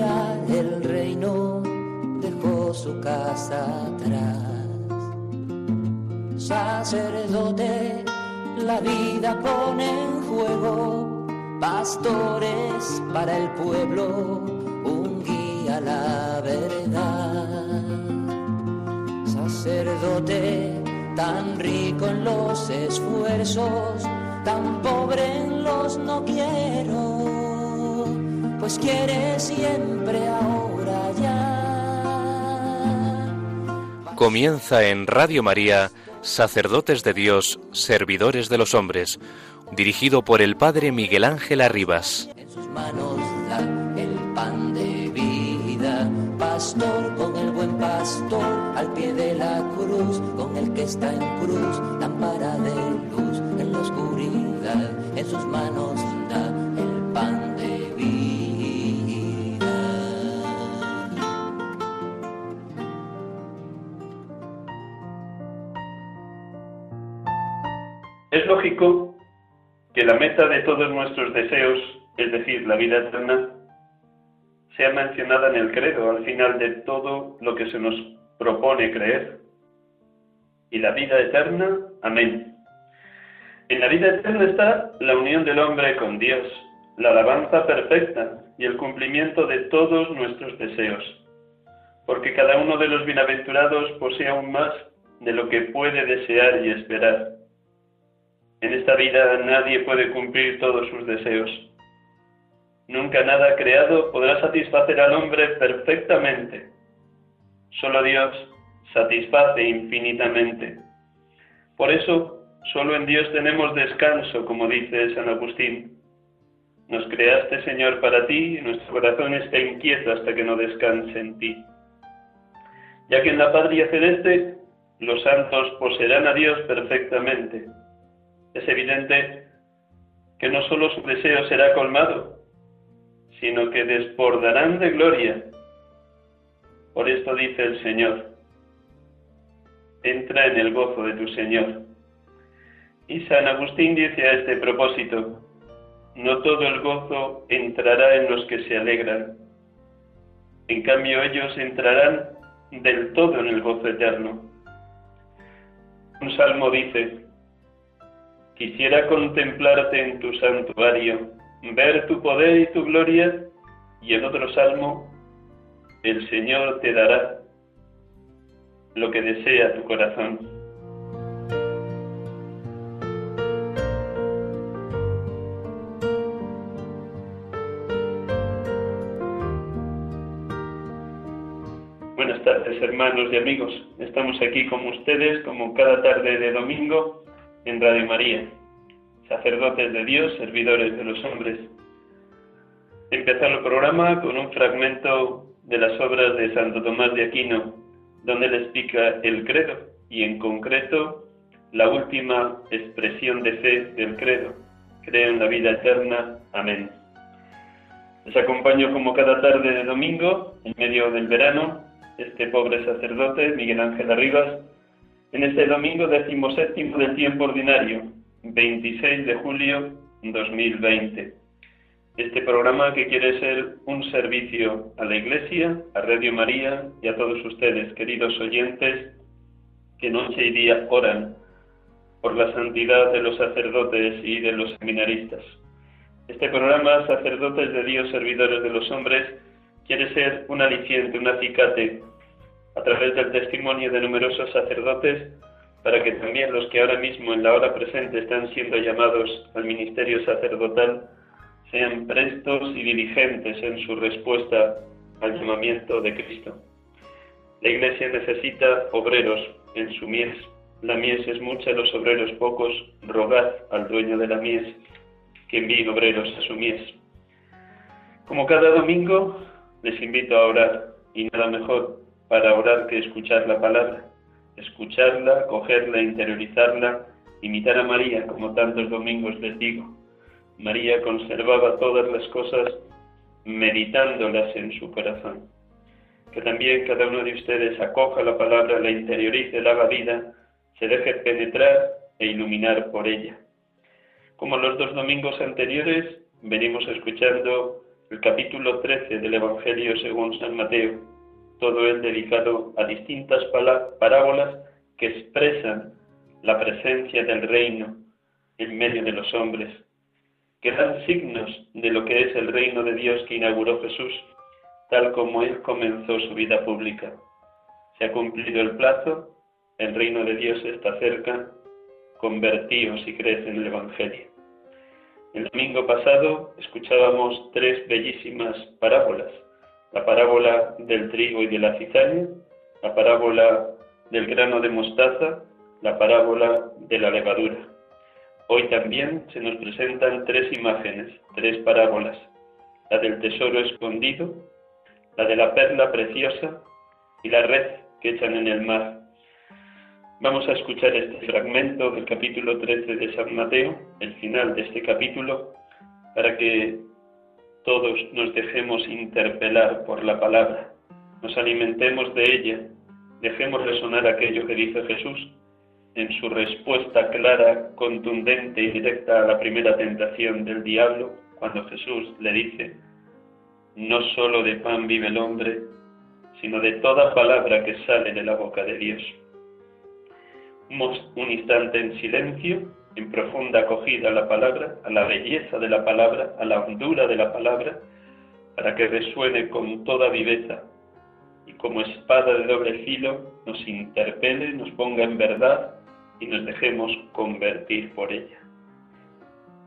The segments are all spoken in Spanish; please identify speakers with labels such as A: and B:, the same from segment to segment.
A: el reino, dejó su casa atrás. Sacerdote, la vida pone en juego, pastores para el pueblo, un guía a la verdad. Sacerdote, tan rico en los esfuerzos, tan pobre en los no quiero, pues quiere siempre ahora ya.
B: Comienza en Radio María, Sacerdotes de Dios, Servidores de los Hombres, dirigido por el Padre Miguel Ángel Arribas.
A: En sus manos da el pan de vida, pastor con el buen pastor, al pie de la cruz, con el que está en cruz, lámpara de luz en la oscuridad, en sus manos da el pan
C: Es lógico que la meta de todos nuestros deseos, es decir, la vida eterna, sea mencionada en el credo al final de todo lo que se nos propone creer. Y la vida eterna, amén. En la vida eterna está la unión del hombre con Dios, la alabanza perfecta y el cumplimiento de todos nuestros deseos, porque cada uno de los bienaventurados posee aún más de lo que puede desear y esperar. En esta vida nadie puede cumplir todos sus deseos. Nunca nada creado podrá satisfacer al hombre perfectamente. Solo Dios satisface infinitamente. Por eso, solo en Dios tenemos descanso, como dice San Agustín. Nos creaste, Señor, para ti, y nuestro corazón está inquieto hasta que no descanse en ti. Ya que en la patria celeste los santos poseerán a Dios perfectamente. Es evidente que no solo su deseo será colmado, sino que desbordarán de gloria. Por esto dice el Señor, entra en el gozo de tu Señor. Y San Agustín dice a este propósito, no todo el gozo entrará en los que se alegran, en cambio ellos entrarán del todo en el gozo eterno. Un salmo dice, quisiera contemplarte en tu santuario, ver tu poder y tu gloria, y en otro salmo, el Señor te dará lo que desea tu corazón. Buenas tardes hermanos y amigos, estamos aquí con ustedes como cada tarde de domingo en Radio María, sacerdotes de Dios, servidores de los hombres. Empezar el programa con un fragmento de las obras de Santo Tomás de Aquino, donde le explica el credo y en concreto la última expresión de fe del credo. Creo en la vida eterna. Amén. Les acompaño como cada tarde de domingo, en medio del verano, este pobre sacerdote, Miguel Ángel Arribas, en este domingo decimoséptimo del tiempo ordinario, 26 de julio 2020. Este programa que quiere ser un servicio a la Iglesia, a Radio María y a todos ustedes, queridos oyentes, que noche y día oran por la santidad de los sacerdotes y de los seminaristas. Este programa, Sacerdotes de Dios, Servidores de los Hombres, quiere ser un aliciente, un acicate, a través del testimonio de numerosos sacerdotes, para que también los que ahora mismo en la hora presente están siendo llamados al ministerio sacerdotal, sean prestos y diligentes en su respuesta al llamamiento de Cristo. La Iglesia necesita obreros en su mies. La mies es mucha, los obreros pocos. Rogad al dueño de la mies que envíe obreros a su mies. Como cada domingo, les invito a orar y nada mejor para orar que escuchar la palabra, escucharla, cogerla, interiorizarla, imitar a María, como tantos domingos les digo. María conservaba todas las cosas meditándolas en su corazón. Que también cada uno de ustedes acoja la palabra, la interiorice, la haga vida, se deje penetrar e iluminar por ella. Como los dos domingos anteriores, venimos escuchando el capítulo 13 del Evangelio según San Mateo, todo él dedicado a distintas parábolas que expresan la presencia del reino en medio de los hombres, que dan signos de lo que es el reino de Dios que inauguró Jesús, tal como él comenzó su vida pública. Se ha cumplido el plazo, el reino de Dios está cerca, convertíos y creed en el Evangelio. El domingo pasado escuchábamos tres bellísimas parábolas. La parábola del trigo y de la cizaña, la parábola del grano de mostaza, la parábola de la levadura. Hoy también se nos presentan tres imágenes, tres parábolas. La del tesoro escondido, la de la perla preciosa y la red que echan en el mar. Vamos a escuchar este fragmento del capítulo 13 de San Mateo, el final de este capítulo, para que todos nos dejemos interpelar por la palabra, nos alimentemos de ella, dejemos resonar aquello que dice Jesús en su respuesta clara, contundente y directa a la primera tentación del diablo, cuando Jesús le dice, no solo de pan vive el hombre, sino de toda palabra que sale de la boca de Dios. Un instante en silencio, en profunda acogida a la palabra, a la belleza de la palabra, a la hondura de la palabra, para que resuene con toda viveza y como espada de doble filo nos interpele, nos ponga en verdad y nos dejemos convertir por ella.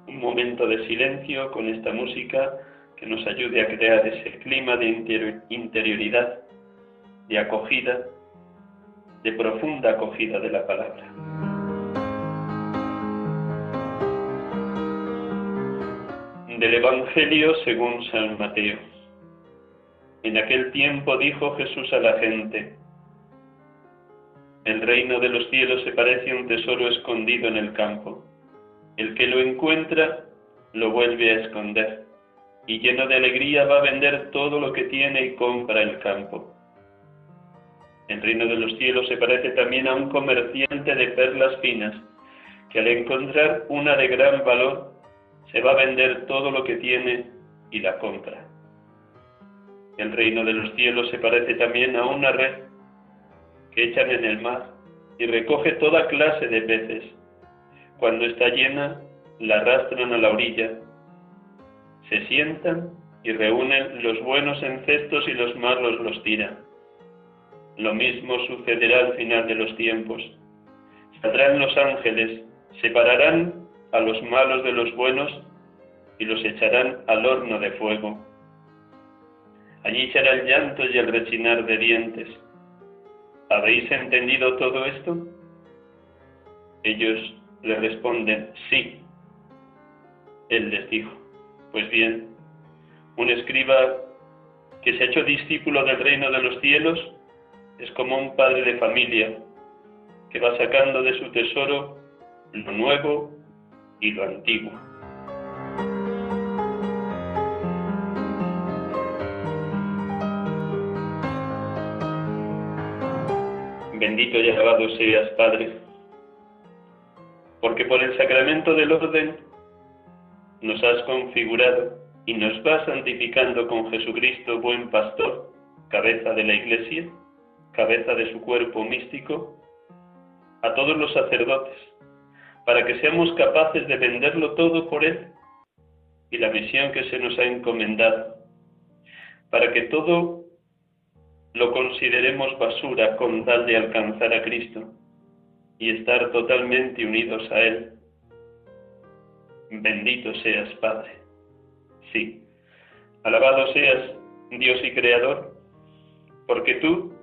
C: Un momento de silencio con esta música que nos ayude a crear ese clima de interioridad, de acogida de profunda acogida de la palabra. Del Evangelio según San Mateo. En aquel tiempo dijo Jesús a la gente, el reino de los cielos se parece a un tesoro escondido en el campo. El que lo encuentra lo vuelve a esconder y lleno de alegría va a vender todo lo que tiene y compra el campo. El reino de los cielos se parece también a un comerciante de perlas finas, que al encontrar una de gran valor, se va a vender todo lo que tiene y la compra. El reino de los cielos se parece también a una red que echan en el mar y recoge toda clase de peces. Cuando está llena, la arrastran a la orilla. Se sientan y reúnen los buenos en cestos y los malos los tiran. Lo mismo sucederá al final de los tiempos. Saldrán los ángeles, separarán a los malos de los buenos y los echarán al horno de fuego. Allí será el llanto y el rechinar de dientes. ¿Habéis entendido todo esto? Ellos le responden, sí. Él les dijo, pues bien, un escriba que se ha hecho discípulo del reino de los cielos es como un padre de familia que va sacando de su tesoro lo nuevo antiguo. Bendito y alabado seas, Padre, porque por el sacramento del orden nos has configurado y nos vas santificando con Jesucristo, buen pastor, cabeza de la Iglesia cabeza de su cuerpo místico, a todos los sacerdotes, para que seamos capaces de venderlo todo por Él y la misión que se nos ha encomendado, para que todo lo consideremos basura con tal de alcanzar a Cristo y estar totalmente unidos a Él. Bendito seas, Padre. Sí, alabado seas, Dios y Creador, porque tú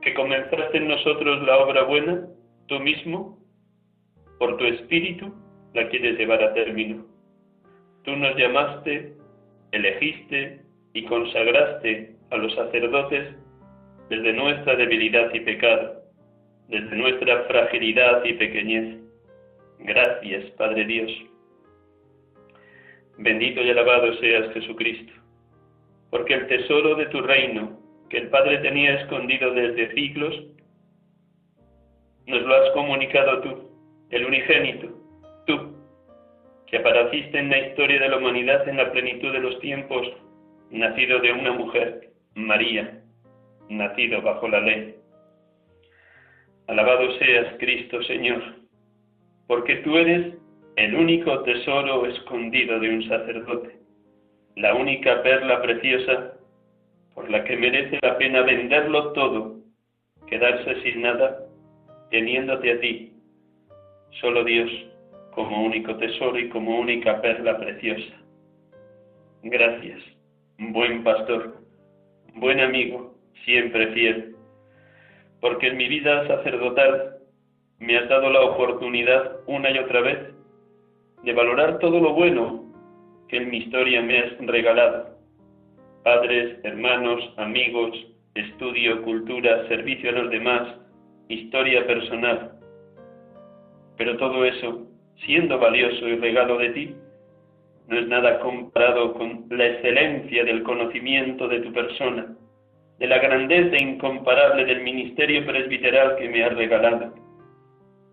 C: que comenzaste en nosotros la obra buena, tú mismo, por tu espíritu, la quieres llevar a término. Tú nos llamaste, elegiste y consagraste a los sacerdotes desde nuestra debilidad y pecado, desde nuestra fragilidad y pequeñez. Gracias, Padre Dios. Bendito y alabado seas Jesucristo, porque el tesoro de tu reino que el Padre tenía escondido desde siglos, nos lo has comunicado tú, el unigénito, tú, que apareciste en la historia de la humanidad en la plenitud de los tiempos, nacido de una mujer, María, nacido bajo la ley. Alabado seas Cristo Señor, porque tú eres el único tesoro escondido de un sacerdote, la única perla preciosa por la que merece la pena venderlo todo, quedarse sin nada, teniéndote a ti, solo Dios, como único tesoro y como única perla preciosa. Gracias, buen pastor, buen amigo, siempre fiel, porque en mi vida sacerdotal me has dado la oportunidad una y otra vez de valorar todo lo bueno que en mi historia me has regalado. Padres, hermanos, amigos, estudio, cultura, servicio a los demás, historia personal. Pero todo eso, siendo valioso y regalo de ti, no es nada comparado con la excelencia del conocimiento de tu persona, de la grandeza incomparable del ministerio presbiteral que me has regalado.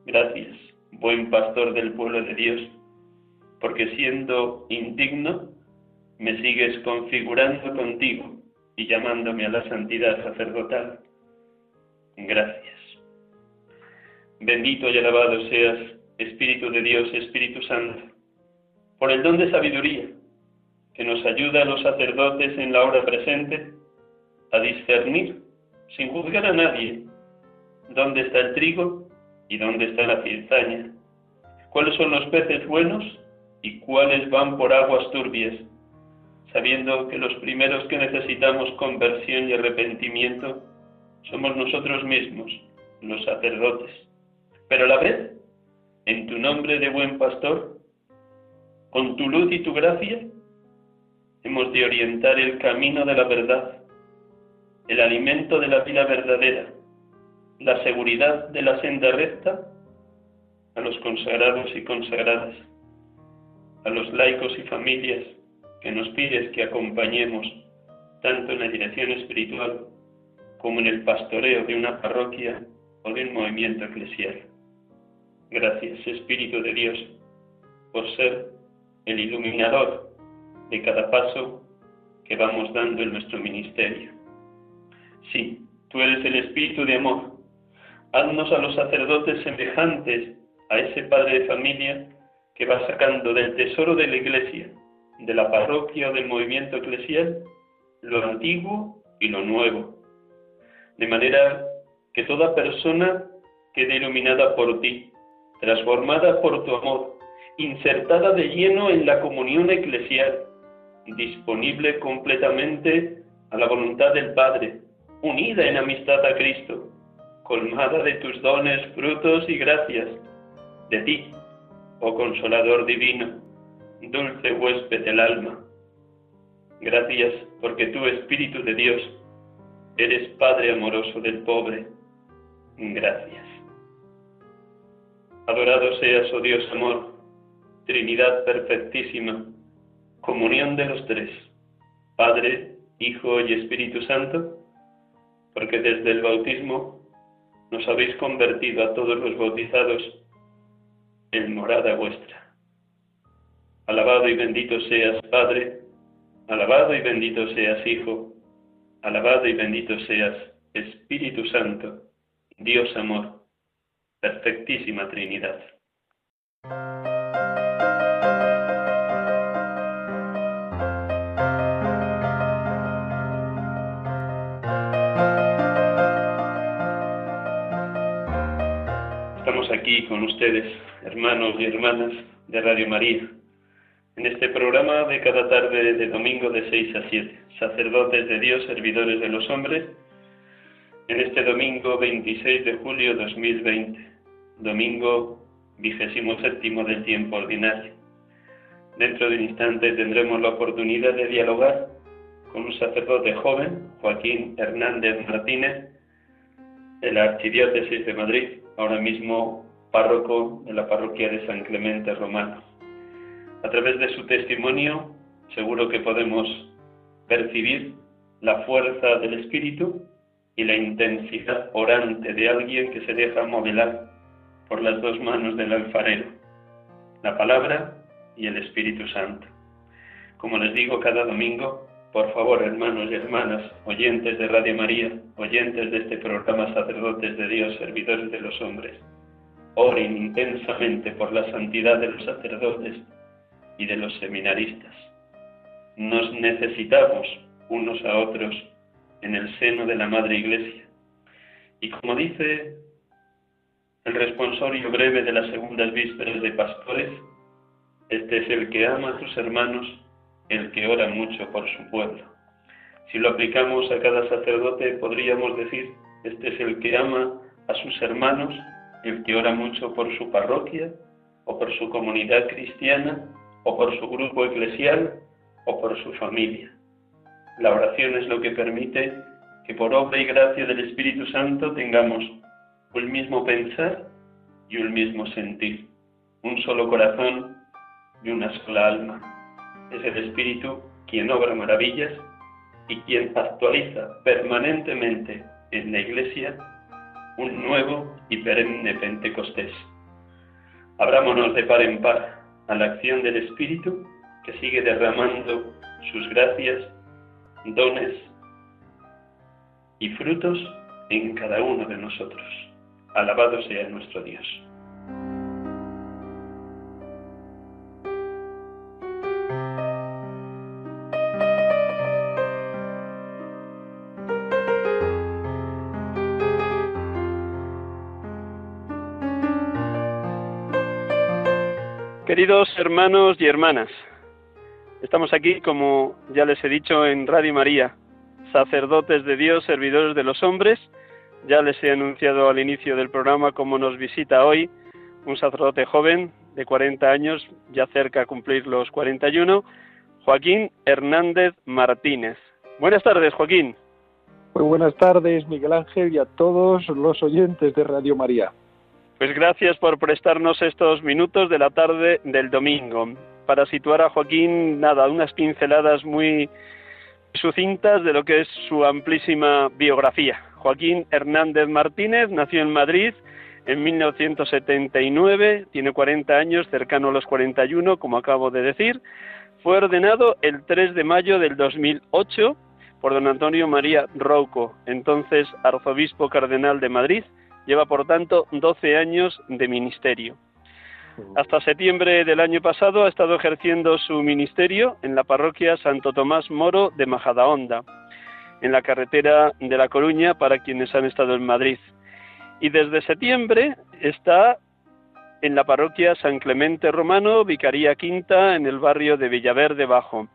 C: Gracias, buen pastor del pueblo de Dios, porque siendo indigno, me sigues configurando contigo y llamándome a la santidad sacerdotal. Gracias. Bendito y alabado seas, Espíritu de Dios, Espíritu Santo, por el don de sabiduría que nos ayuda a los sacerdotes en la hora presente a discernir, sin juzgar a nadie, dónde está el trigo y dónde está la cizaña, cuáles son los peces buenos y cuáles van por aguas turbias, sabiendo que los primeros que necesitamos conversión y arrepentimiento somos nosotros mismos, los sacerdotes. Pero la vez, en tu nombre de buen pastor, con tu luz y tu gracia, hemos de orientar el camino de la verdad, el alimento de la vida verdadera, la seguridad de la senda recta a los consagrados y consagradas, a los laicos y familias que nos pides que acompañemos tanto en la dirección espiritual como en el pastoreo de una parroquia o de un movimiento eclesial. Gracias, Espíritu de Dios, por ser el iluminador de cada paso que vamos dando en nuestro ministerio. Sí, tú eres el Espíritu de amor. Haznos a los sacerdotes semejantes a ese padre de familia que va sacando del tesoro de la iglesia de la parroquia o del movimiento eclesial lo antiguo y lo nuevo, de manera que toda persona quede iluminada por ti, transformada por tu amor, insertada de lleno en la comunión eclesial, disponible completamente a la voluntad del Padre, unida en amistad a Cristo, colmada de tus dones, frutos y gracias, de ti, oh Consolador Divino dulce huésped del alma. Gracias porque tú, Espíritu de Dios, eres Padre amoroso del pobre. Gracias. Adorado seas, oh Dios amor, Trinidad perfectísima, comunión de los tres, Padre, Hijo y Espíritu Santo, porque desde el bautismo nos habéis convertido a todos los bautizados en morada vuestra. Alabado y bendito seas, Padre, alabado y bendito seas, Hijo, alabado y bendito seas, Espíritu Santo, Dios amor, perfectísima Trinidad. Estamos aquí con ustedes, hermanos y hermanas de Radio María en este programa de cada tarde de domingo de 6 a 7, sacerdotes de Dios, servidores de los hombres, en este domingo 26 de julio 2020, domingo vigésimo séptimo del tiempo ordinario. Dentro de un instante tendremos la oportunidad de dialogar con un sacerdote joven, Joaquín Hernández Martínez, de la Archidiócesis de Madrid, ahora mismo párroco de la parroquia de San Clemente Romano. A través de su testimonio seguro que podemos percibir la fuerza del espíritu y la intensidad orante de alguien que se deja modelar por las dos manos del alfarero, la palabra
D: y el Espíritu Santo. Como les digo cada domingo, por favor, hermanos y hermanas, oyentes de Radio María, oyentes de este programa Sacerdotes de Dios, servidores de los hombres, oren intensamente por la santidad de los sacerdotes y de los seminaristas. Nos necesitamos unos a otros en el seno de la Madre Iglesia. Y como dice el responsorio breve de las segundas vísperas de pastores, este es el que ama a sus hermanos, el que ora mucho por su pueblo. Si lo aplicamos a cada sacerdote, podríamos decir, este es el que ama a sus hermanos, el que ora mucho por su parroquia, o por su comunidad cristiana, o por su grupo eclesial, o por su familia. La oración es lo que permite que por obra y gracia del Espíritu Santo tengamos un mismo pensar y un mismo sentir, un solo corazón y una sola alma. Es el Espíritu quien obra maravillas y quien actualiza permanentemente en la Iglesia un nuevo y perenne Pentecostés. Abrámonos de par en par a la acción del Espíritu que sigue derramando sus gracias, dones y frutos en cada uno de nosotros. Alabado sea nuestro Dios.
C: Queridos hermanos y hermanas, estamos aquí, como ya les he dicho, en Radio María, sacerdotes de Dios, servidores de los hombres. Ya les he anunciado al inicio del programa cómo nos visita hoy un sacerdote joven de 40 años, ya cerca a cumplir los 41, Joaquín Hernández Martínez. Buenas tardes, Joaquín.
E: Muy buenas tardes, Miguel Ángel, y a todos los oyentes de Radio María.
C: Pues gracias por prestarnos estos minutos de la tarde del domingo. Para situar a Joaquín, nada, unas pinceladas muy sucintas de lo que es su amplísima biografía. Joaquín Hernández Martínez nació en Madrid en 1979, tiene 40 años, cercano a los 41, como acabo de decir. Fue ordenado el 3 de mayo del 2008 por don Antonio María Rouco, entonces arzobispo cardenal de Madrid, Lleva, por tanto, 12 años de ministerio. Hasta septiembre del año pasado ha estado ejerciendo su ministerio en la parroquia Santo Tomás Moro de Majadahonda, en la carretera de La Coruña para quienes han estado en Madrid. Y desde septiembre está en la parroquia San Clemente Romano, Vicaría Quinta, en el barrio de Villaverde Bajo.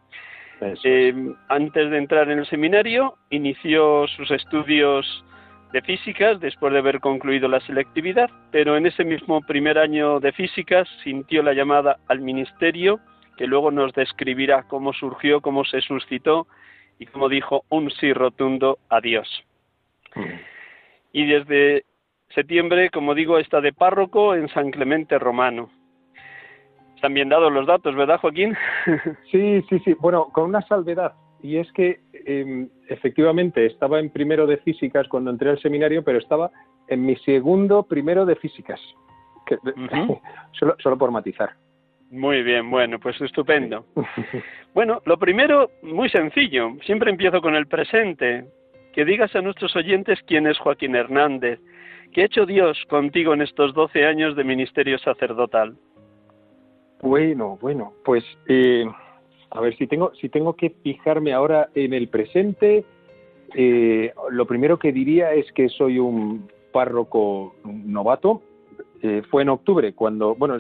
C: Eh, antes de entrar en el seminario, inició sus estudios de físicas después de haber concluido la selectividad, pero en ese mismo primer año de físicas sintió la llamada al ministerio, que luego nos describirá cómo surgió, cómo se suscitó y como dijo un sí rotundo a Dios. Mm. Y desde septiembre, como digo, está de párroco en San Clemente Romano. Están bien dados los datos, ¿verdad, Joaquín?
E: Sí, sí, sí. Bueno, con una salvedad y es que em, efectivamente estaba en primero de físicas cuando entré al seminario, pero estaba en mi segundo primero de físicas, solo, por matizar.
C: Muy bien, bueno, pues estupendo. bueno, lo primero, muy sencillo, siempre empiezo con el presente. Que digas a nuestros oyentes quién es Joaquín Hernández, qué ha hecho Dios contigo en estos 12 años de ministerio sacerdotal.
E: Bueno, bueno, pues eh, a ver, si tengo, si tengo que fijarme ahora en el presente, eh, lo primero que diría es que soy un párroco novato. Eh, fue en octubre, cuando, bueno,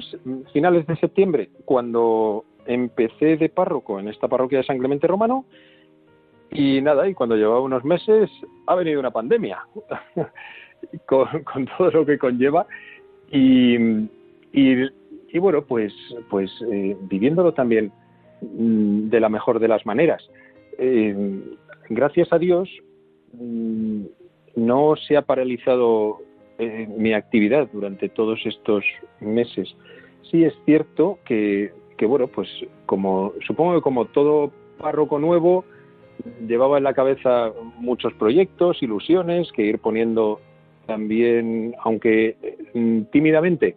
E: finales de septiembre, cuando empecé de párroco en esta parroquia de San Clemente Romano. Y nada, y cuando llevaba unos meses ha venido una pandemia, con, todo lo que conlleva. Y, y, bueno, pues, pues eh, viviéndolo también de la mejor de las maneras. Eh, gracias a Dios mm, no se ha paralizado eh, mi actividad durante todos estos meses. Sí es cierto que, bueno, pues como supongo que como todo párroco nuevo llevaba en la cabeza muchos proyectos, ilusiones que ir poniendo también, aunque mm, tímidamente,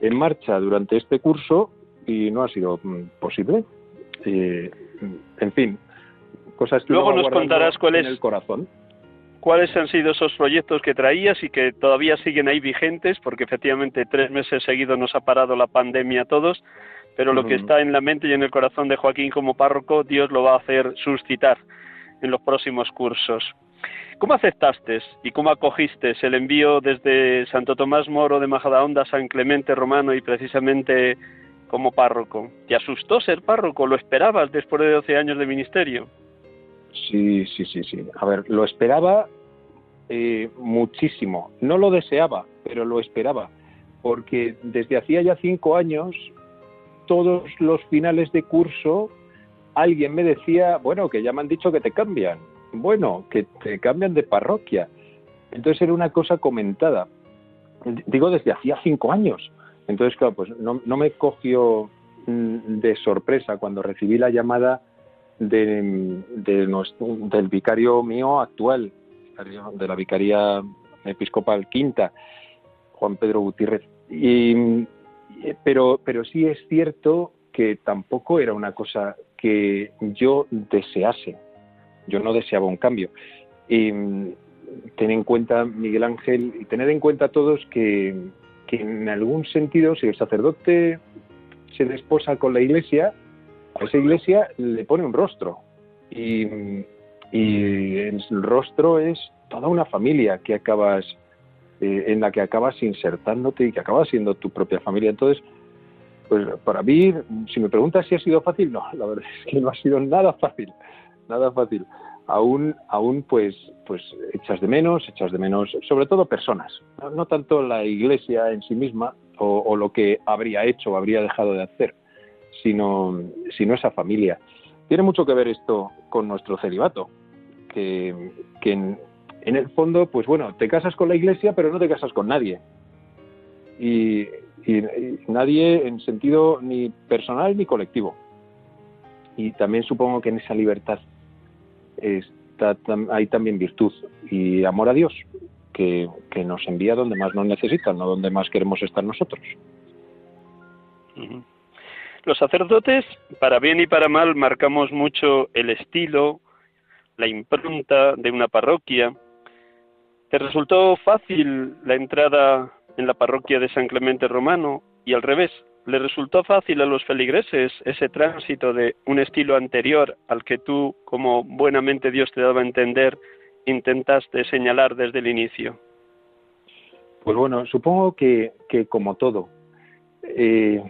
E: en marcha durante este curso y no ha sido mm, en fin, cosas que
C: luego nos contarás cuál es
E: el corazón.
C: ¿Cuáles han sido esos proyectos que traías y que todavía siguen ahí vigentes? Porque efectivamente tres meses seguidos nos ha parado la pandemia a todos, pero lo que está en la mente y en el corazón de Joaquín como párroco, Dios lo va a hacer suscitar en los próximos cursos. ¿Cómo aceptaste y cómo acogiste el envío desde Santo Tomás Moro de Majadahonda a San Clemente Romano y precisamente como párroco? ¿Te asustó ser párroco? ¿Lo esperabas después de 12 años de ministerio?
E: Sí, sí, sí, sí. A ver, lo esperaba eh, muchísimo. No lo deseaba, pero lo esperaba. Porque desde hacía ya cinco años, todos los finales de curso, alguien me decía, bueno, que ya me han dicho que te cambian bueno, que te cambian de parroquia. Entonces era una cosa comentada. Digo, desde hacía cinco años. Entonces, claro, pues no, me cogió mm, de sorpresa cuando recibí la llamada de, del vicario mío actual, de la vicaría episcopal quinta, Juan Pedro Gutiérrez. Y, pero, pero sí es cierto que tampoco era una cosa que yo desease yo no deseaba un cambio. Y mm, ten en cuenta, Miguel Ángel, y tener en cuenta todos que, en algún sentido, si el sacerdote se desposa con la iglesia, a esa iglesia le pone un rostro. Y, y el rostro es toda una familia que acabas eh, en la que acabas insertándote y que acabas siendo tu propia familia. Entonces, pues para mí, si me preguntas si ha sido fácil, no, la verdad es que no ha sido nada fácil nada fácil. Aún, aún pues, pues echas de menos, echas de menos, sobre todo personas, no, tanto la iglesia en sí misma o, lo que habría hecho o habría dejado de hacer, sino, sino esa familia. Tiene mucho que ver esto con nuestro celibato, que, que en, el fondo, pues bueno, te casas con la iglesia, pero no te casas con nadie. y, nadie en sentido ni personal ni colectivo. Y también supongo que en esa libertad está, hay también virtud y amor a Dios, que, nos envía donde más nos necesitan, no donde más queremos estar nosotros.
C: Los sacerdotes, para bien y para mal, marcamos mucho el estilo, la impronta de una parroquia. ¿Te resultó fácil la entrada en la parroquia de San Clemente Romano y al revés? ¿Le resultó fácil a los feligreses ese tránsito de un estilo anterior al que tú, como buenamente Dios te daba a entender, intentaste señalar desde el inicio?
E: Pues bueno, supongo que, como todo. Eh,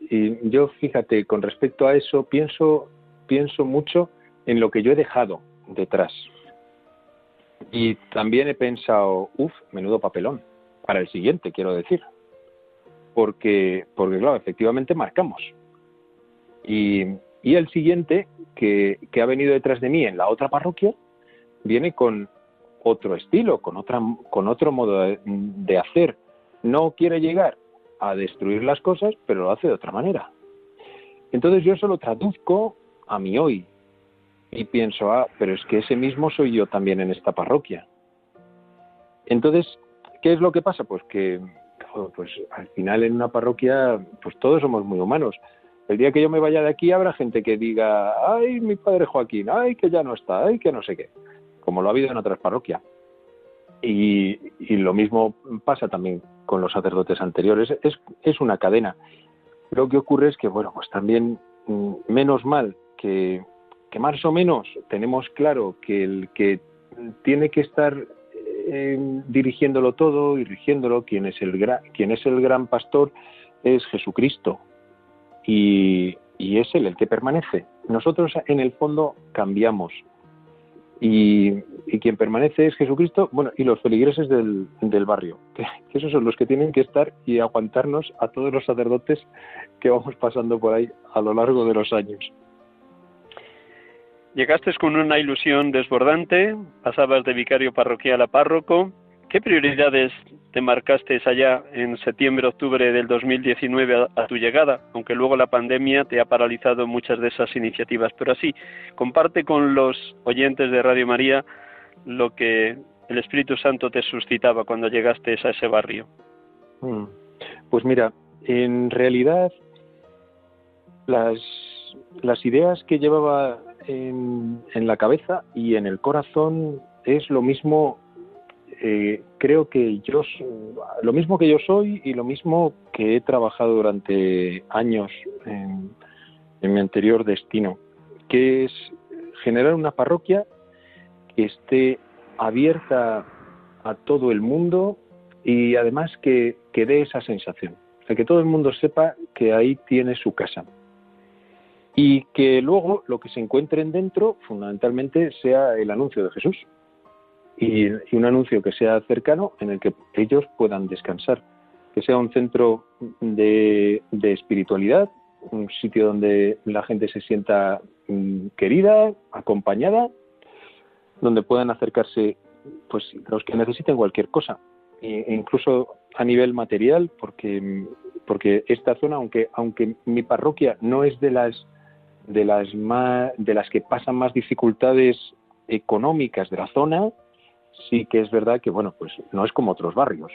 E: y yo, fíjate, con respecto a eso, pienso, pienso mucho en lo que yo he dejado detrás. Y también he pensado, uff, menudo papelón, para el siguiente, quiero decir porque, porque claro, efectivamente marcamos. Y, y el siguiente, que, que, ha venido detrás de mí en la otra parroquia, viene con otro estilo, con, otra, con otro modo de, hacer. No quiere llegar a destruir las cosas, pero lo hace de otra manera. Entonces yo eso lo traduzco a mi hoy y pienso, ah, pero es que ese mismo soy yo también en esta parroquia. Entonces, ¿qué es lo que pasa? Pues que pues al final en una parroquia, pues todos somos muy humanos. El día que yo me vaya de aquí habrá gente que diga, ay, mi padre Joaquín, ay, que ya no está, ay, que no sé qué, como lo ha habido en otras parroquias. Y, lo mismo pasa también con los sacerdotes anteriores, es, es una cadena. Lo que ocurre es que, bueno, pues también mm, menos mal que, que más o menos tenemos claro que el que tiene que estar dirigiéndolo todo y rigiéndolo, quien es, el quien es el gran pastor es Jesucristo. Y, es Él el que permanece. Nosotros en el fondo cambiamos. Y, quien permanece es Jesucristo, bueno, y los feligreses del, barrio, que, esos son los que tienen que estar y aguantarnos a todos los sacerdotes que vamos pasando por ahí a lo largo de los años.
C: Llegaste con una ilusión desbordante, pasabas de vicario parroquial a párroco. ¿Qué prioridades te marcaste allá en septiembre-octubre del 2019 a, a, tu llegada? Aunque luego la pandemia te ha paralizado muchas de esas iniciativas. Pero así, comparte con los oyentes de Radio María lo que el Espíritu Santo te suscitaba cuando llegaste a ese barrio.
E: Mm. Pues mira, en realidad las, las ideas que llevaba en, la cabeza y en el corazón es lo mismo, eh, creo que yo, lo mismo que yo soy y lo mismo que he trabajado durante años en, en mi anterior destino, que es generar una parroquia que esté abierta a todo el mundo y además que, que dé esa sensación, o que todo el mundo sepa que ahí tiene su casa y que luego lo que se encuentren dentro fundamentalmente sea el anuncio de Jesús. Y, un anuncio que sea cercano en el que ellos puedan descansar, que sea un centro de, de espiritualidad, un sitio donde la gente se sienta mm, querida, acompañada, donde puedan acercarse pues los que necesiten cualquier cosa, e incluso a nivel material, porque porque esta zona, aunque aunque mi parroquia no es de las de las más, de las que pasan más dificultades económicas de la zona, sí que es verdad que bueno, pues no es como otros barrios.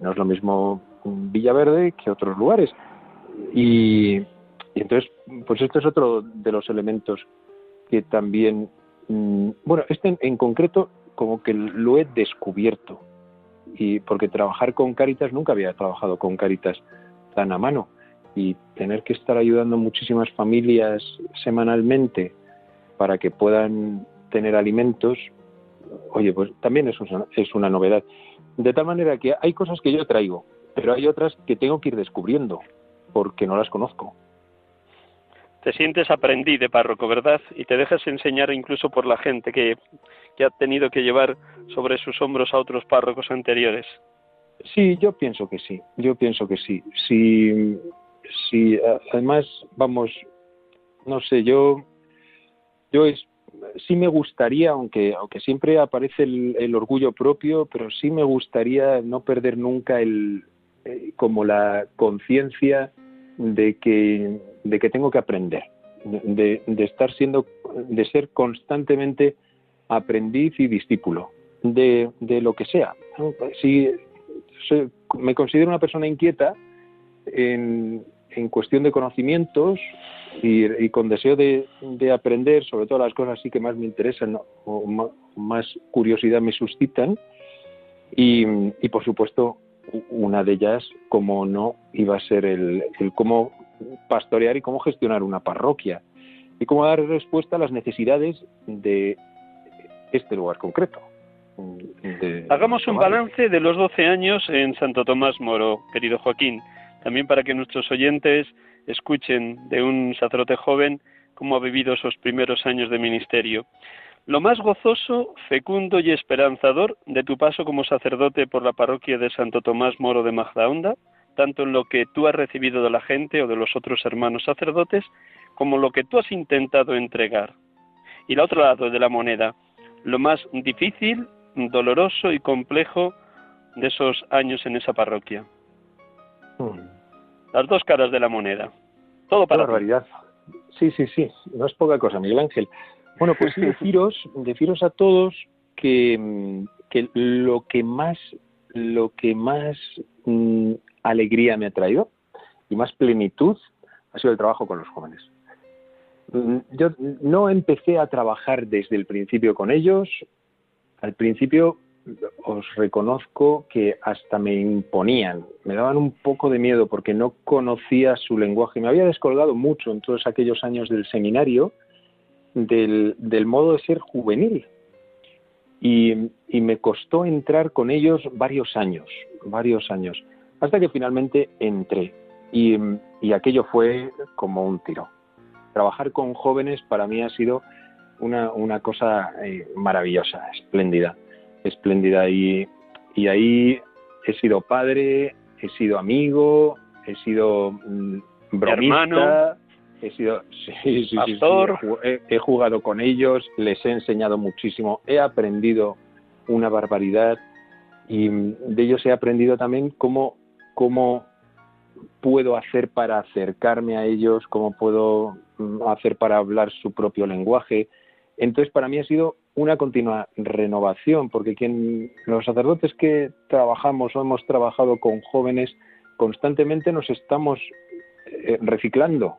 E: No es lo mismo Villaverde que otros lugares. Y, y entonces, pues esto es otro de los elementos que también, mm, bueno, este en concreto como que lo he descubierto. Y porque trabajar con Caritas, nunca había trabajado con Caritas tan a mano. Y tener que estar ayudando a muchísimas familias semanalmente para que puedan tener alimentos, oye, pues también es una, es una novedad. De tal manera que hay cosas que yo traigo, pero hay otras que tengo que ir descubriendo porque no las conozco.
F: Te sientes aprendí de párroco, ¿verdad? Y te dejas enseñar incluso por la gente que, que ha tenido que llevar sobre sus hombros a otros párrocos anteriores.
E: Sí, yo pienso que sí, yo pienso que sí. Sí, sí además, vamos, no sé, yo, yo es, sí me gustaría, aunque, aunque siempre aparece el, orgullo propio, pero sí me gustaría no perder nunca el, eh, como la conciencia de que, de que tengo que aprender, de, de estar siendo, de ser constantemente aprendiz y discípulo de, de lo que sea. Si me considero una persona inquieta en, en cuestión de conocimientos y, con deseo de, de, aprender, sobre todo las cosas sí que más me interesan o más, curiosidad me suscitan. Y, y, por supuesto, una de ellas, como no, iba a ser el, el cómo pastorear y cómo gestionar una parroquia y cómo dar respuesta a las necesidades de este lugar concreto.
F: Hagamos un balance de los 12 años en Santo Tomás Moro, querido Joaquín, también para que nuestros oyentes escuchen de un sacerdote joven cómo ha vivido esos primeros años de ministerio. Lo más gozoso, fecundo y esperanzador de tu paso como sacerdote por la parroquia de Santo Tomás Moro de Majdaonda, tanto en lo que tú has recibido de la gente o de los otros hermanos sacerdotes, como lo que tú has intentado entregar. Y el otro lado de la moneda, lo más difícil doloroso y complejo de esos años en esa parroquia. Hmm. Las dos caras de la moneda. Todo para.
E: barbaridad. Sí, sí, sí. No es poca cosa, Miguel Ángel. Bueno, pues deciros, deciros a todos que, que lo que más, lo que más mm, alegría me ha traído y más plenitud ha sido el trabajo con los jóvenes. Mm, yo no empecé a trabajar desde el principio con ellos, al principio os reconozco que hasta me imponían, me daban un poco de miedo porque no conocía su lenguaje. Me había descolgado mucho en todos aquellos años del seminario del, modo de ser juvenil. Y, me costó entrar con ellos varios años, varios años, hasta que finalmente entré. Y, aquello fue como un tiro. Trabajar con jóvenes para mí ha sido una, cosa eh, maravillosa, espléndida, espléndida. Y, y ahí he sido padre, he sido amigo, he sido mm, bromista, he sido sí, sí,
F: pastor.
E: he, jugado con ellos, les he enseñado muchísimo, he aprendido una barbaridad y de ellos he aprendido también cómo, cómo puedo hacer para acercarme a ellos, cómo puedo mm, hacer para hablar su propio lenguaje, entonces, para mí ha sido una continua renovación, porque quien, los sacerdotes que trabajamos o hemos trabajado con jóvenes, constantemente nos estamos eh, reciclando.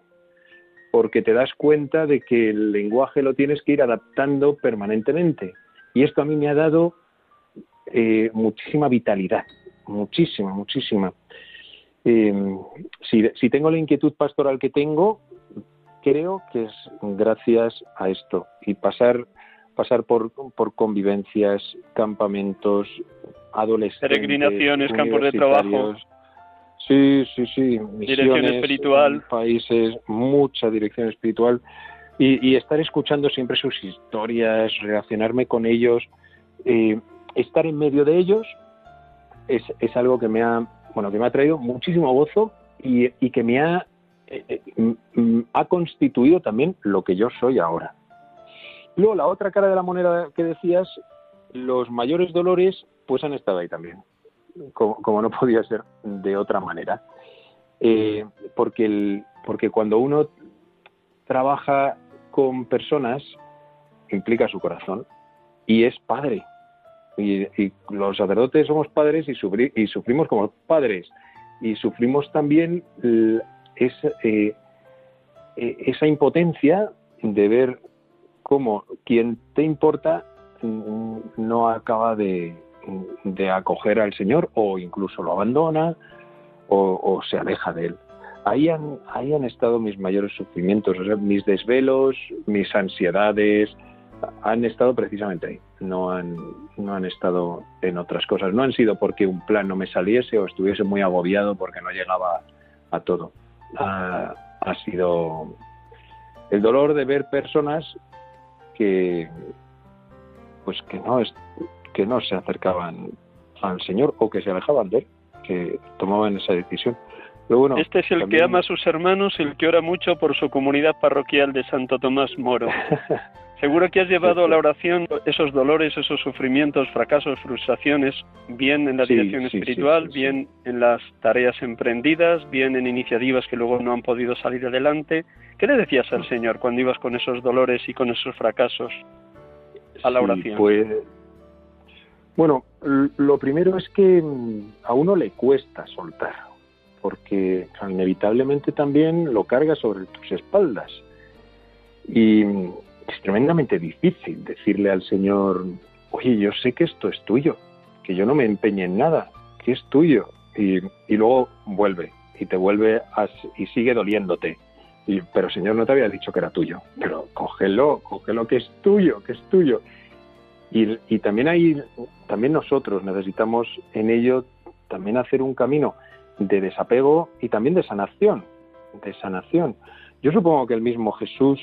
E: porque te das cuenta de que el lenguaje lo tienes que ir adaptando permanentemente. Y esto a mí me ha dado eh, muchísima vitalidad, muchísima, muchísima. Eh, si, si tengo la inquietud pastoral que tengo, creo que es gracias a esto y pasar pasar por, por convivencias, campamentos, adolescentes,
C: peregrinaciones, campos de trabajo.
E: Sí, sí, sí.
C: dirección espiritual.
E: Países, mucha dirección espiritual. Y, y, estar escuchando siempre sus historias, relacionarme con ellos, eh, estar en medio de ellos es, es, algo que me ha, bueno, que me ha traído muchísimo gozo y, y que me ha, eh, eh, ha constituido también lo que yo soy ahora. Luego, la otra cara de la moneda que decías, los mayores dolores, pues han estado ahí también, como, no podía ser de otra manera. Eh, porque, el, porque cuando uno trabaja con personas, implica su corazón y es padre. Y, los sacerdotes somos padres y, y, sufrimos como padres. Y sufrimos también eh, eh, esa impotencia de ver cómo quien te importa mm, no acaba de, acoger al Señor o incluso lo abandona o, se aleja de él. Ahí han, ahí han estado mis mayores sufrimientos, mis desvelos, mis ansiedades, han estado precisamente ahí, no han, no han estado en otras cosas, no han sido porque un plan no me saliese o estuviese muy agobiado porque no llegaba a todo. Ha, ha sido el dolor de ver personas que pues que no es, que no se acercaban al Señor o que se alejaban de él, que tomaban esa decisión.
C: Pero este es el que ama a sus hermanos, el que ora mucho por su comunidad parroquial de Santo Tomás Moro. Seguro que has llevado a la oración esos dolores, esos sufrimientos, fracasos, frustraciones, bien en la dirección espiritual, bien en las tareas emprendidas, bien en iniciativas que luego no han podido salir adelante. ¿Qué le decías al Señor cuando ibas con esos dolores y con esos fracasos a la oración?
E: Pues, bueno, lo primero es que mm, a uno le cuesta soltar, porque inevitablemente también lo carga sobre tus espaldas. Y es tremendamente difícil decirle al Señor, oye, yo sé que esto es tuyo, que yo no me empeñe en nada, que es tuyo. Y, luego vuelve y te vuelve y sigue doliéndote. Y, pero Señor, no te había dicho que era tuyo, pero cógelo, cógelo que es tuyo, que es tuyo. Y, y también hay, también nosotros necesitamos en ello también hacer un camino de desapego y también de sanación, de sanación. Yo supongo que el mismo Jesús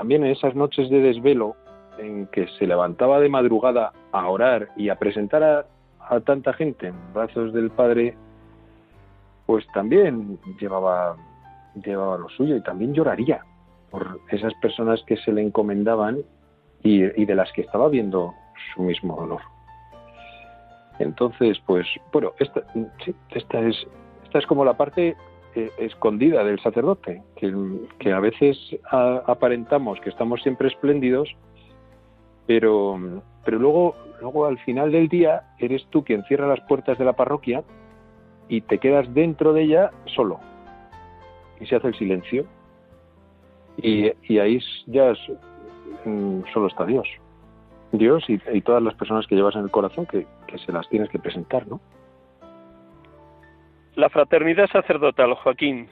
E: también en esas noches de desvelo en que se levantaba de madrugada a orar y a presentar a, tanta gente en brazos del Padre, pues también llevaba, llevaba lo suyo y también lloraría por esas personas que se le encomendaban y, de las que estaba viendo su mismo dolor. Entonces, pues, bueno, esta, esta, es, esta es como la parte eh, escondida del sacerdote, que, a veces aparentamos que estamos siempre espléndidos, pero, pero luego, luego al final del día eres tú quien cierra las puertas de la parroquia y te quedas dentro de ella solo. Y se hace el silencio. Y, y ahí ya mm, solo está Dios. Dios y, y, todas las personas que llevas en el corazón que, que se las tienes que presentar, ¿no?
C: La fraternidad sacerdotal, Joaquín.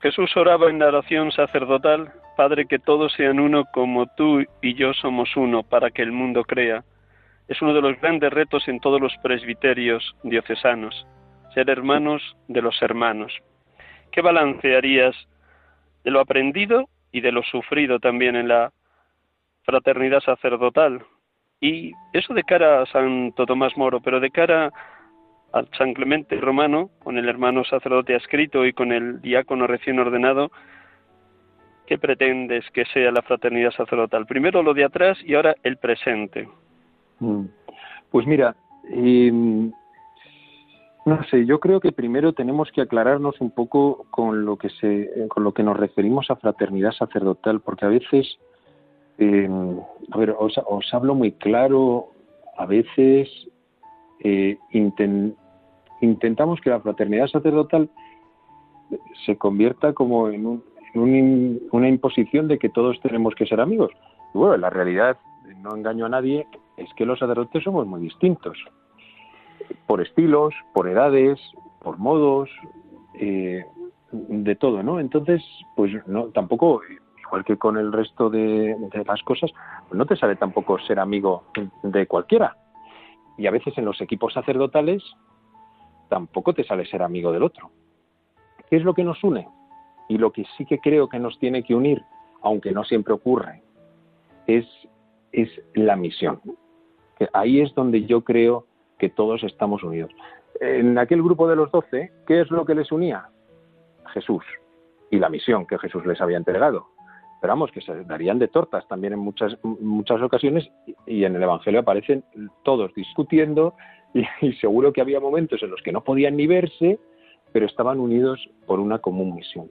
C: Jesús oraba en la oración sacerdotal, Padre, que todos sean uno como tú y yo somos uno, para que el mundo crea. Es uno de los grandes retos en todos los presbiterios diocesanos, ser hermanos de los hermanos. ¿Qué balance harías de lo aprendido y de lo sufrido también en la fraternidad sacerdotal? Y eso de cara a Santo Tomás Moro, pero de cara al San Clemente Romano, con el hermano sacerdote adscrito y con el diácono recién ordenado, ¿qué pretendes que sea la fraternidad sacerdotal? Primero lo de atrás y ahora el presente.
E: Mm. Pues mira, em, no sé, yo creo que primero tenemos que aclararnos un poco con lo que se, con lo que nos referimos a fraternidad sacerdotal, porque a veces, em, a ver, os hablo muy claro, a veces eh, intentamos que la fraternidad sacerdotal se convierta como en un, una imposición de que todos tenemos que ser amigos. Y bueno, la realidad, no engaño a nadie, es que los sacerdotes somos muy distintos. Por estilos, por edades, por modos, eh, de todo, ¿no? Entonces, pues no, tampoco, igual que con el resto de, de las cosas, pues no te sale tampoco ser amigo de cualquiera. Y a veces en los equipos sacerdotales tampoco te sale ser amigo del otro. ¿Qué es lo que nos une? Y lo que sí que creo que nos tiene que unir, aunque no siempre ocurre, es, es la misión. Ahí es donde yo creo que todos estamos unidos. En aquel grupo de los doce, ¿qué es lo que les unía? Jesús y la misión que Jesús les había entregado. Pero vamos, que se darían de tortas también en muchas, muchas ocasiones y en el Evangelio aparecen todos discutiendo y, seguro que había momentos en los que no podían ni verse, pero estaban unidos por una común misión.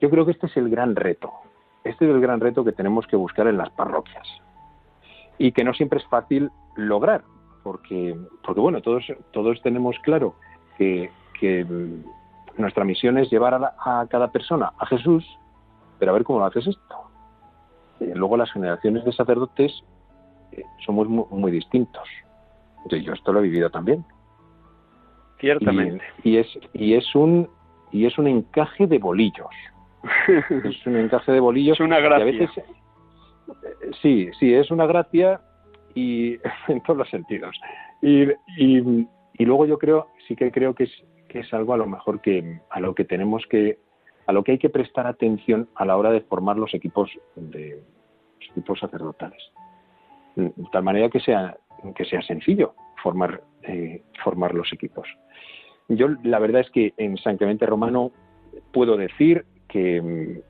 E: Yo creo que este es el gran reto. Este es el gran reto que tenemos que buscar en las parroquias. Y que no siempre es fácil lograr, porque, porque bueno, todos, todos tenemos claro que, nuestra misión es llevar a, cada persona a Jesús, pero a ver cómo lo haces esto. Eh, luego las generaciones de sacerdotes eh, somos muy distintos yo esto lo he vivido también.
F: Ciertamente.
E: Y, es y es un y es un encaje de bolillos. es un encaje de bolillos.
F: Es una gracia.
E: a veces, sí, sí, es una gracia y en todos los sentidos. Y, y, y, luego yo creo, sí que creo que es, que es algo a lo mejor que a lo que tenemos que a lo que hay que prestar atención a la hora de formar los equipos de los equipos sacerdotales. De tal manera que sea que sea sencillo formar, eh, formar los equipos. Yo la verdad es que en San Clemente Romano puedo decir que,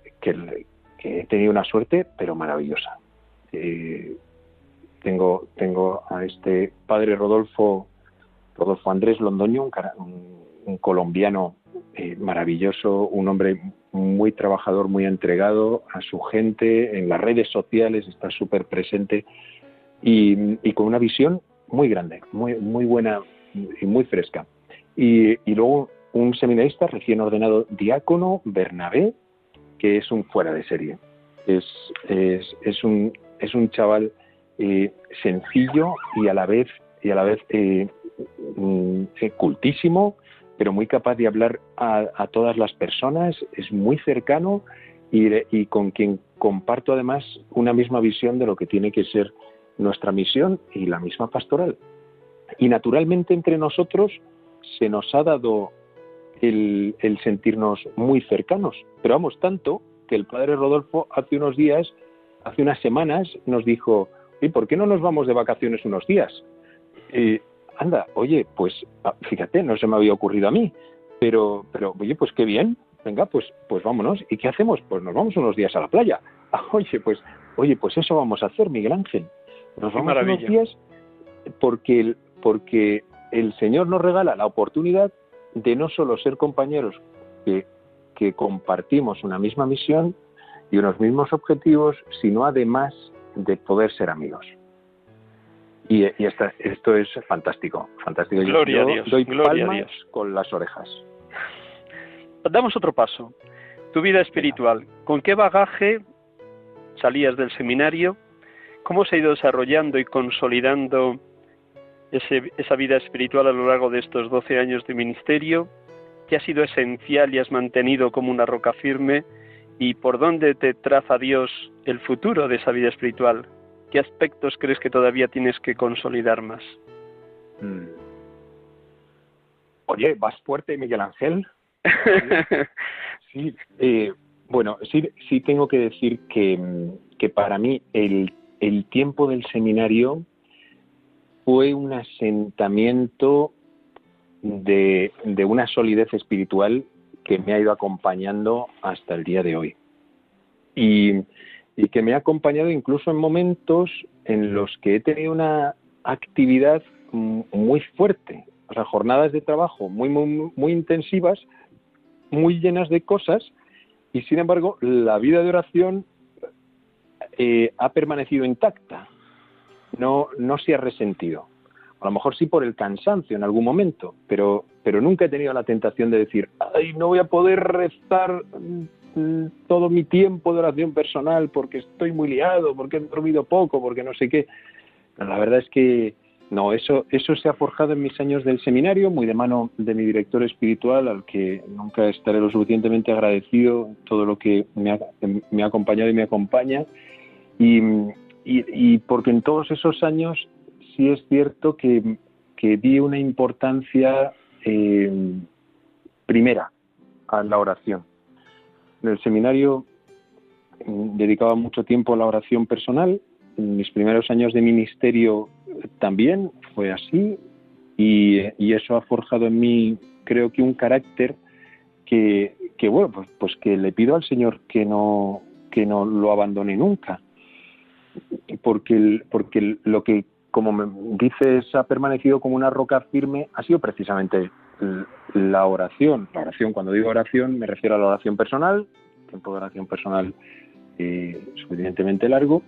E: he tenido una suerte, pero maravillosa. Eh, tengo, tengo a este padre Rodolfo, Rodolfo Andrés Londoño, un, colombiano eh, maravilloso, un hombre muy trabajador, muy entregado a su gente, en las redes sociales está súper presente y, con una visión muy grande, muy, muy buena y muy fresca. Y, luego un seminarista recién ordenado diácono, Bernabé, que es un fuera de serie. Es, es, un, es un chaval eh, sencillo y a la vez, y a la vez eh, mm, cultísimo, pero muy capaz de hablar a, todas las personas, es muy cercano y, con quien comparto además una misma visión de lo que tiene que ser nuestra misión y la misma pastoral. Y naturalmente entre nosotros se nos ha dado el, sentirnos muy cercanos. Pero vamos, tanto que el padre Rodolfo hace unos días, hace unas semanas, nos dijo, ¿y por qué no nos vamos de vacaciones unos días? Anda, oye, pues ah, fíjate, no se me había ocurrido a mí, pero, pero oye, pues qué bien, venga, pues, pues vámonos. ¿Y qué hacemos? Pues nos vamos unos días a la playa. oye, pues, oye, pues eso vamos a hacer, Miguel Ángel. Nos vamos unos días porque el, porque el Señor nos regala la oportunidad de no solo ser compañeros que, que compartimos una misma misión y unos mismos objetivos, sino además de poder ser amigos. Y, y esto es fantástico, fantástico.
F: Gloria a Dios.
E: Doy
F: gloria
E: palmas con las orejas.
F: Damos otro paso. Tu vida espiritual. ¿Con qué bagaje salías del seminario ¿Cómo se ha ido desarrollando y consolidando esa vida espiritual a lo largo de estos 12 años de ministerio? ¿Qué ha sido esencial y has mantenido como una roca firme? ¿Y por dónde te traza Dios el futuro de esa vida espiritual? ¿Qué aspectos crees que todavía tienes que consolidar más?
E: Mm. Oye, vas fuerte, Miguel Ángel. sí, eh, bueno, sí, sí tengo que decir que, que para mí el el tiempo del seminario fue un asentamiento de, una solidez espiritual que me ha ido acompañando hasta el día de hoy. Y, que me ha acompañado incluso en momentos en los que he tenido una actividad muy fuerte, o sea, jornadas de trabajo muy, muy, muy intensivas, muy llenas de cosas, y sin embargo la vida de oración eh, ha permanecido intacta, no, no se ha resentido. A lo mejor sí por el cansancio en algún momento, pero, pero nunca he tenido la tentación de decir, ay, no voy a poder rezar mm, todo mi tiempo de oración personal porque estoy muy liado, porque he dormido poco, porque no sé qué. La verdad es que no, eso, eso se ha forjado en mis años del seminario, muy de mano de mi director espiritual, al que nunca estaré lo suficientemente agradecido todo lo que me ha, me ha acompañado y me acompaña. Y, y, porque en todos esos años sí es cierto que, que di una importancia eh, primera a la oración. En el seminario mm, dedicaba mucho tiempo a la oración personal. En mis primeros años de ministerio también fue así y, eso ha forjado en mí creo que un carácter que, que bueno pues, pues que le pido al Señor que no que no lo abandone nunca porque porque lo que como me dices ha permanecido como una roca firme ha sido precisamente la oración la oración cuando digo oración me refiero a la oración personal tiempo de oración personal eh, suficientemente largo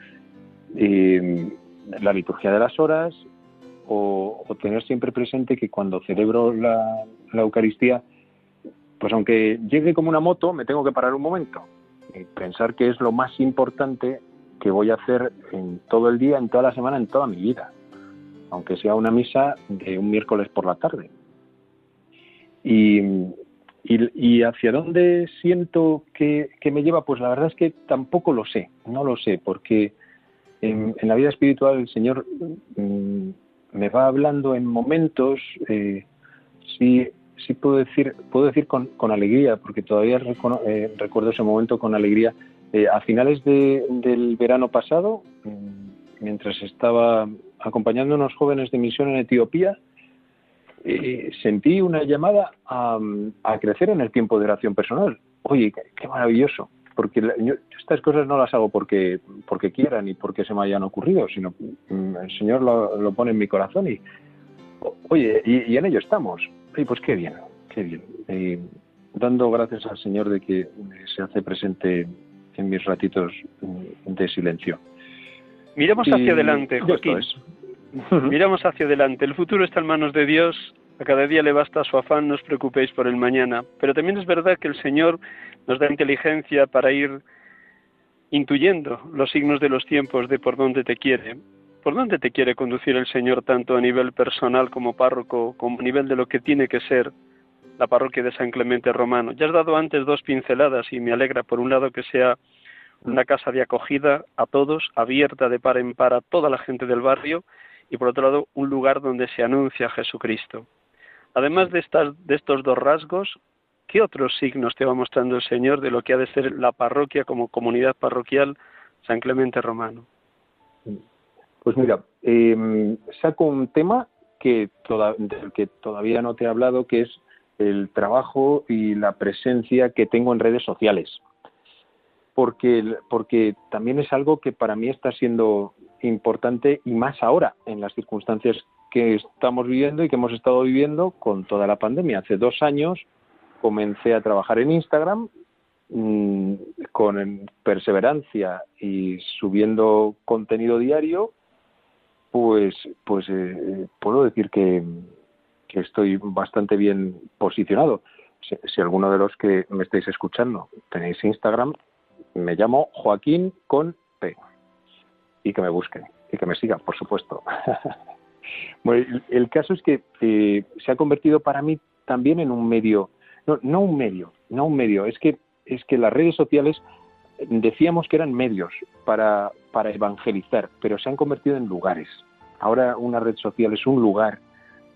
E: eh, la liturgia de las horas o, tener siempre presente que cuando celebro la, Eucaristía, pues aunque llegue como una moto, me tengo que parar un momento y pensar que es lo más importante que voy a hacer en todo el día, en toda la semana, en toda mi vida, aunque sea una misa de un miércoles por la tarde. Y, y, hacia dónde siento que, me lleva, pues la verdad es que tampoco lo sé, no lo sé, porque en, la vida espiritual el Señor mm, me va hablando en momentos, eh, sí, sí puedo decir, puedo decir con, alegría, porque todavía eh, recuerdo ese momento con alegría. Eh, a finales del verano pasado, mm, mientras estaba acompañando a unos jóvenes de misión en Etiopía, eh, sentí una llamada a, a, crecer en el tiempo de oración personal. Oye, qué maravilloso porque estas cosas no las hago porque porque quiera ni porque se me hayan ocurrido, sino mm, el Señor lo, pone en mi corazón y oye, y, en ello estamos. Y pues qué bien, qué bien. dando gracias al Señor de que se hace presente en mis ratitos de silencio.
F: Miremos hacia adelante, Joaquín. Miramos hacia adelante. El futuro está en manos de Dios. A cada día le basta su afán, no os preocupéis por el mañana. Pero también es verdad que el Señor nos da inteligencia para ir intuyendo los signos de los tiempos de por dónde te quiere. ¿Por dónde te quiere conducir el Señor tanto a nivel personal como párroco, como a nivel de lo que tiene que ser la parroquia de San Clemente Romano? Ya has dado antes dos pinceladas y me alegra, por un lado, que sea una casa de acogida a todos, abierta de par en par a toda la gente del barrio, y por otro lado, un lugar donde se anuncia a Jesucristo. Además de, estas, de estos dos rasgos, ¿qué otros signos te va mostrando el Señor de lo que ha de ser la parroquia como comunidad parroquial San Clemente Romano?
E: Pues mira, em, saco un tema que del que todavía no te he hablado, que es el trabajo y la presencia que tengo en redes sociales. Porque, porque también es algo que para mí está siendo importante y más ahora, en las circunstancias que estamos viviendo y que hemos estado viviendo con toda la pandemia. Hace dos años comencé a trabajar en Instagram mm, con perseverancia y subiendo contenido diario, pues, pues eh, puedo decir que, estoy bastante bien posicionado. Si, alguno de los que me estáis escuchando tenéis Instagram, me llamo Joaquín con P. Y que me busquen y que me sigan, por supuesto. bueno, el, caso es que eh, se ha convertido para mí también en un medio no, no un medio, no un medio, es que, es que las redes sociales decíamos que eran medios para, para evangelizar, pero se han convertido en lugares. Ahora una red social es un lugar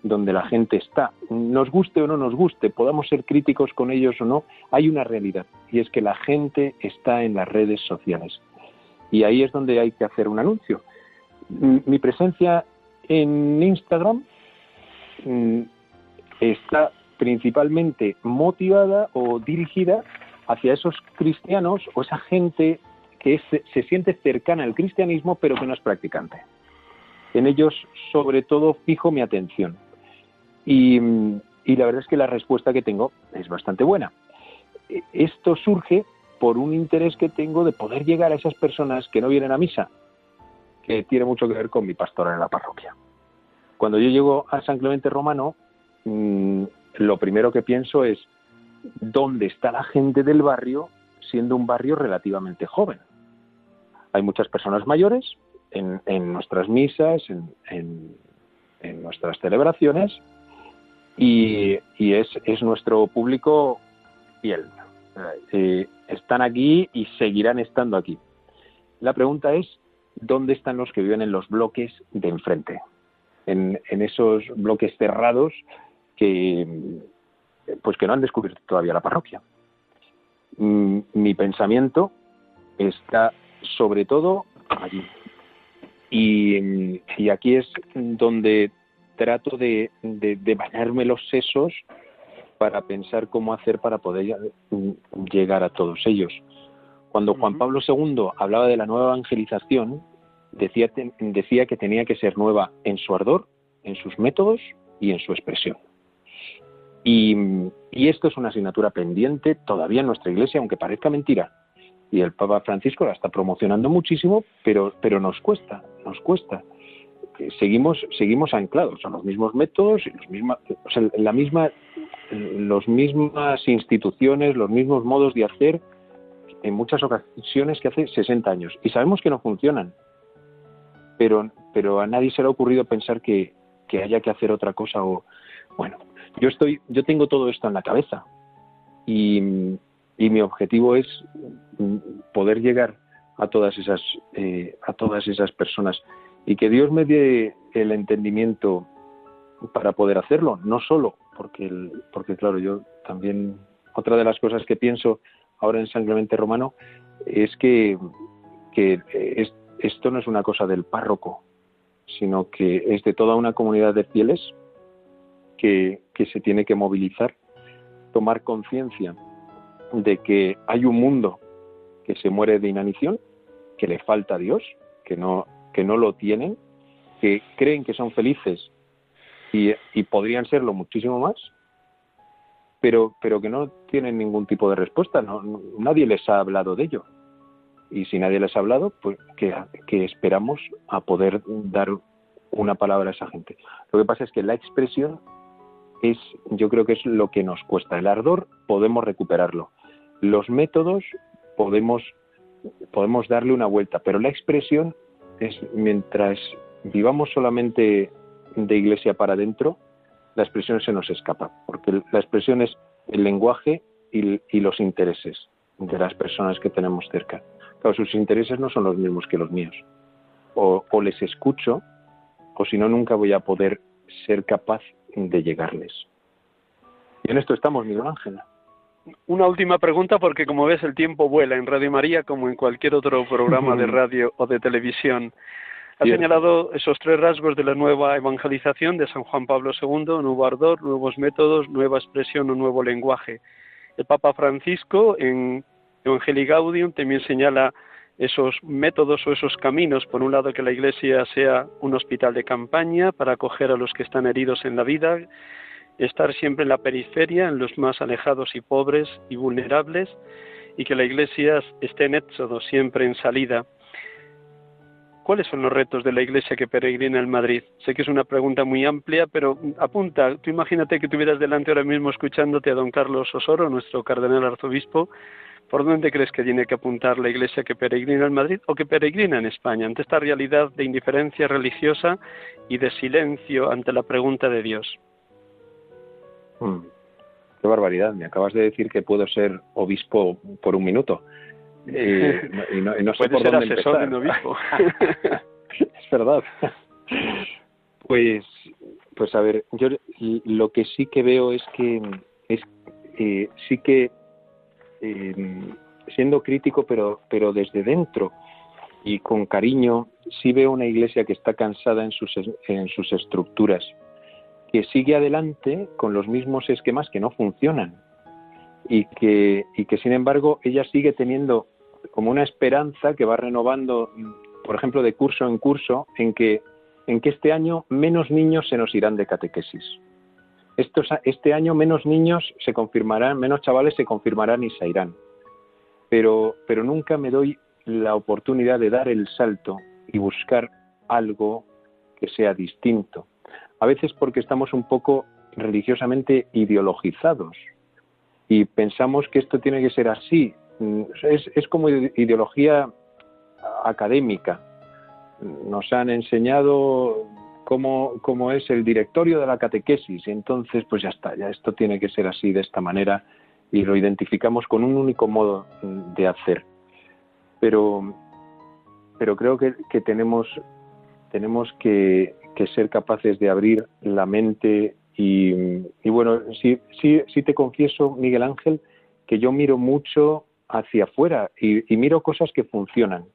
E: donde la gente está. Nos guste o no nos guste, podamos ser críticos con ellos o no, hay una realidad y es que la gente está en las redes sociales. Y ahí es donde hay que hacer un anuncio. Mi presencia en Instagram mm, está principalmente motivada o dirigida hacia esos cristianos o esa gente que se siente cercana al cristianismo pero que no es practicante. En ellos, sobre todo, fijo mi atención. Y, y la verdad es que la respuesta que tengo es bastante buena. Esto surge por un interés que tengo de poder llegar a esas personas que no vienen a misa, que tiene mucho que ver con mi pastora en la parroquia. Cuando yo llego a San Clemente Romano, mm, lo primero que pienso es dónde está la gente del barrio siendo un barrio relativamente joven. Hay muchas personas mayores en, nuestras misas, en, nuestras celebraciones, y, es, nuestro público fiel. Están aquí y seguirán estando aquí. La pregunta es, ¿dónde están los que viven en los bloques de enfrente? En, esos bloques cerrados que, pues que no han descubierto todavía la parroquia. Mm, mi pensamiento está sobre todo allí. Y, aquí es donde trato de, bañarme los sesos para pensar cómo hacer para poder llegar a todos ellos. Cuando Juan Pablo II hablaba de la nueva evangelización, decía, decía que tenía que ser nueva en su ardor, en sus métodos y en su expresión. Y, esto es una asignatura pendiente todavía en nuestra iglesia, aunque parezca mentira. Y el Papa Francisco la está promocionando muchísimo, pero, pero nos cuesta, nos cuesta. Seguimos, seguimos anclados a los mismos métodos, y los misma, la misma, los mismas instituciones, los mismos modos de hacer en muchas ocasiones que hace 60 años. Y sabemos que no funcionan, pero, pero a nadie se le ha ocurrido pensar que, que haya que hacer otra cosa o, bueno, yo estoy, yo tengo todo esto en la cabeza y, mi objetivo es poder llegar a todas esas, eh, a todas esas personas y que Dios me dé el entendimiento para poder hacerlo, no solo porque, porque claro, yo también otra de las cosas que pienso ahora en San Clemente Romano es que, que esto no es una cosa del párroco, sino que es de toda una comunidad de fieles que, se tiene que movilizar, tomar conciencia de que hay un mundo que se muere de inanición, que le falta a Dios, que no, que no lo tienen, que creen que son felices y, podrían serlo muchísimo más, pero, pero que no tienen ningún tipo de respuesta. No, nadie les ha hablado de ello. Y si nadie les ha hablado, pues que, que esperamos a poder dar una palabra a esa gente. Lo que pasa es que la expresión es, yo creo que es lo que nos cuesta. El ardor podemos recuperarlo. Los métodos podemos, podemos darle una vuelta, pero la expresión es mientras vivamos solamente de iglesia para adentro, la expresión se nos escapa, porque la expresión es el lenguaje y, los intereses de las personas que tenemos cerca. Claro, sus intereses no son los mismos que los míos. O, o les escucho, o si no, nunca voy a poder ser capaz de llegarles. Y en esto estamos, Miguel Ángel.
C: Una última pregunta porque como ves el tiempo vuela en Radio María como en cualquier otro programa de radio o de televisión. Ha señalado esos tres rasgos de la nueva evangelización de San Juan Pablo II, nuevo ardor, nuevos métodos, nueva expresión o nuevo lenguaje. El Papa Francisco en Evangelii Gaudium también señala esos métodos o esos caminos, por un lado que la Iglesia sea un hospital de campaña para acoger a los que están heridos en la vida, estar siempre en la periferia, en los más alejados y pobres y vulnerables, y que la Iglesia esté en éxodo, siempre en salida. ¿Cuáles son los retos de la Iglesia que peregrina en Madrid? Sé que es una pregunta muy amplia, pero apunta, tú imagínate que tuvieras delante ahora mismo escuchándote a don Carlos Osoro, nuestro cardenal arzobispo, ¿Por dónde crees que tiene que apuntar la Iglesia que peregrina en Madrid o que peregrina en España ante esta realidad de indiferencia religiosa y de silencio ante la pregunta de Dios?
E: Hmm. Qué barbaridad, me acabas de decir que puedo ser obispo por un minuto. Eh, y no, sé por ser dónde asesor empezar. obispo. es verdad. Pues, pues a ver, yo lo que sí que veo es que es eh, sí que eh, siendo crítico, pero, pero desde dentro y con cariño, sí veo una iglesia que está cansada en sus, en sus estructuras, que sigue adelante con los mismos esquemas que no funcionan y que, y que sin embargo ella sigue teniendo como una esperanza que va renovando, por ejemplo, de curso en curso, en que, en que este año menos niños se nos irán de catequesis este año menos niños se confirmarán, menos chavales se confirmarán y se irán. Pero, pero nunca me doy la oportunidad de dar el salto y buscar algo que sea distinto. A veces porque estamos un poco religiosamente ideologizados y pensamos que esto tiene que ser así mm, es, como ideología académica. Nos han enseñado cómo, es el directorio de la catequesis y entonces pues ya está, ya esto tiene que ser así de esta manera y lo identificamos con un único modo de hacer. Pero, pero creo que, que tenemos, tenemos que, que, ser capaces de abrir la mente y, bueno, sí, sí, sí te confieso, Miguel Ángel, que yo miro mucho hacia afuera y, miro cosas que funcionan,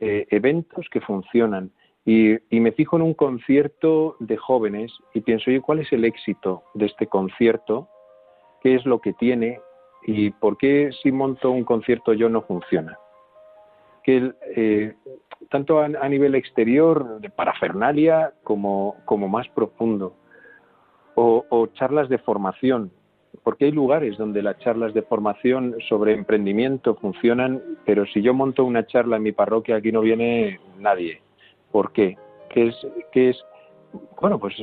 E: eh, eventos que funcionan. Y, y, me fijo en un concierto de jóvenes y pienso, oye, ¿cuál es el éxito de este concierto? qué es lo que tiene y por qué si monto un concierto yo no funciona. Que eh, tanto a, nivel exterior, de parafernalia, como, como más profundo. O, o, charlas de formación, porque hay lugares donde las charlas de formación sobre emprendimiento funcionan, pero si yo monto una charla en mi parroquia aquí no viene nadie. ¿Por qué? ¿Qué es, qué es? Bueno, pues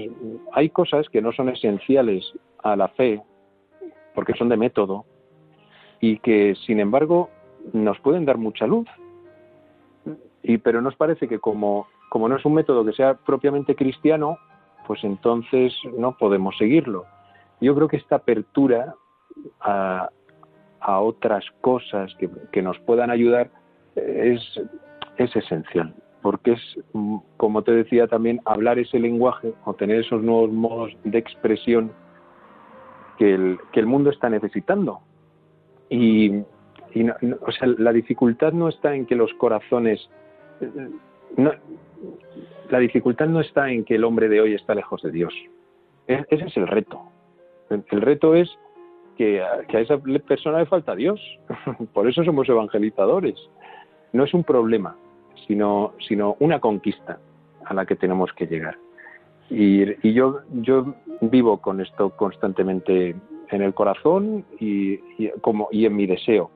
E: hay cosas que no son esenciales a la fe, porque son de método y que, sin embargo, nos pueden dar mucha luz. Y, pero nos parece que como, como no es un método que sea propiamente cristiano, pues entonces no podemos seguirlo. Yo creo que esta apertura a, a otras cosas que, que, nos puedan ayudar es, es esencial, porque es, como te decía también, hablar ese lenguaje o tener esos nuevos modos de expresión que el, que el mundo está necesitando. Y, y no, o sea, la dificultad no está en que los corazones. La dificultad no está en que el hombre de hoy está lejos de Dios. E, ese es el reto. El, reto es que, a esa persona le falta Dios. Por eso somos evangelizadores. No es un problema, sino, una conquista a la que tenemos que llegar. Y, yo vivo con esto constantemente en el corazón y, y, como, y en mi deseo.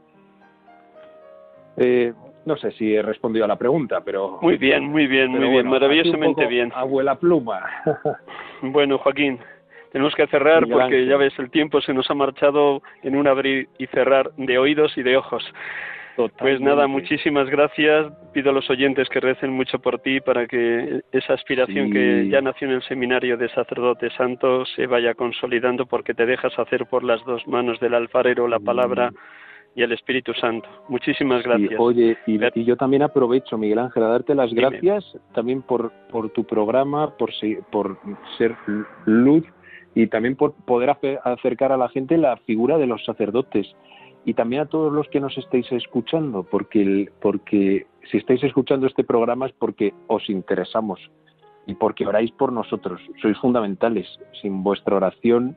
E: Eh, no sé si he respondido a la pregunta, pero...
C: Muy bien, muy bien, muy bien, maravillosamente bien.
E: Abuela pluma.
C: bueno, Joaquín, tenemos que cerrar Miguel porque Ángel. ya ves, el tiempo se nos ha marchado en un abrir y cerrar de oídos y de ojos. Totalmente. Pues nada, muchísimas gracias. Pido a los oyentes que recen mucho por ti para que esa aspiración sí. que ya nació en el seminario de sacerdote santo se vaya consolidando porque te dejas hacer por las dos manos del alfarero la palabra y el Espíritu Santo. Muchísimas gracias.
E: Sí, oye, y, y, yo también aprovecho, Miguel Ángel, a darte las Dime. gracias también por, por tu programa, por, por ser luz y también por poder acercar a la gente la figura de los sacerdotes y también a todos los que nos estáis escuchando, porque, el, porque si estáis escuchando este programa es porque os interesamos y porque oráis por nosotros, sois fundamentales. Sin vuestra oración,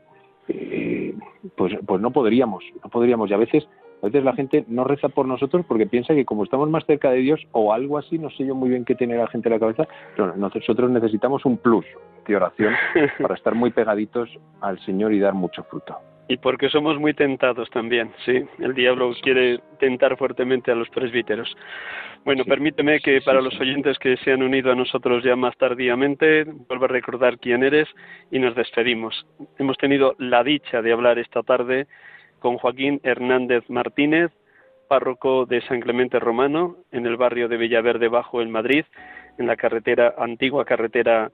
E: eh, pues, pues no podríamos, no podríamos. Y a veces, a veces la gente no reza por nosotros porque piensa que como estamos más cerca de Dios o algo así, no sé yo muy bien qué tiene la gente en la cabeza, pero nosotros necesitamos un plus de oración para estar muy pegaditos al Señor y dar mucho fruto.
C: Y porque somos muy tentados también, sí. El diablo quiere tentar fuertemente a los presbíteros. Bueno, sí, permíteme que para sí, los oyentes que se han unido a nosotros ya más tardíamente, vuelva a recordar quién eres y nos despedimos. Hemos tenido la dicha de hablar esta tarde con Joaquín Hernández Martínez, párroco de San Clemente Romano, en el barrio de Villaverde Bajo, en Madrid, en la carretera, antigua carretera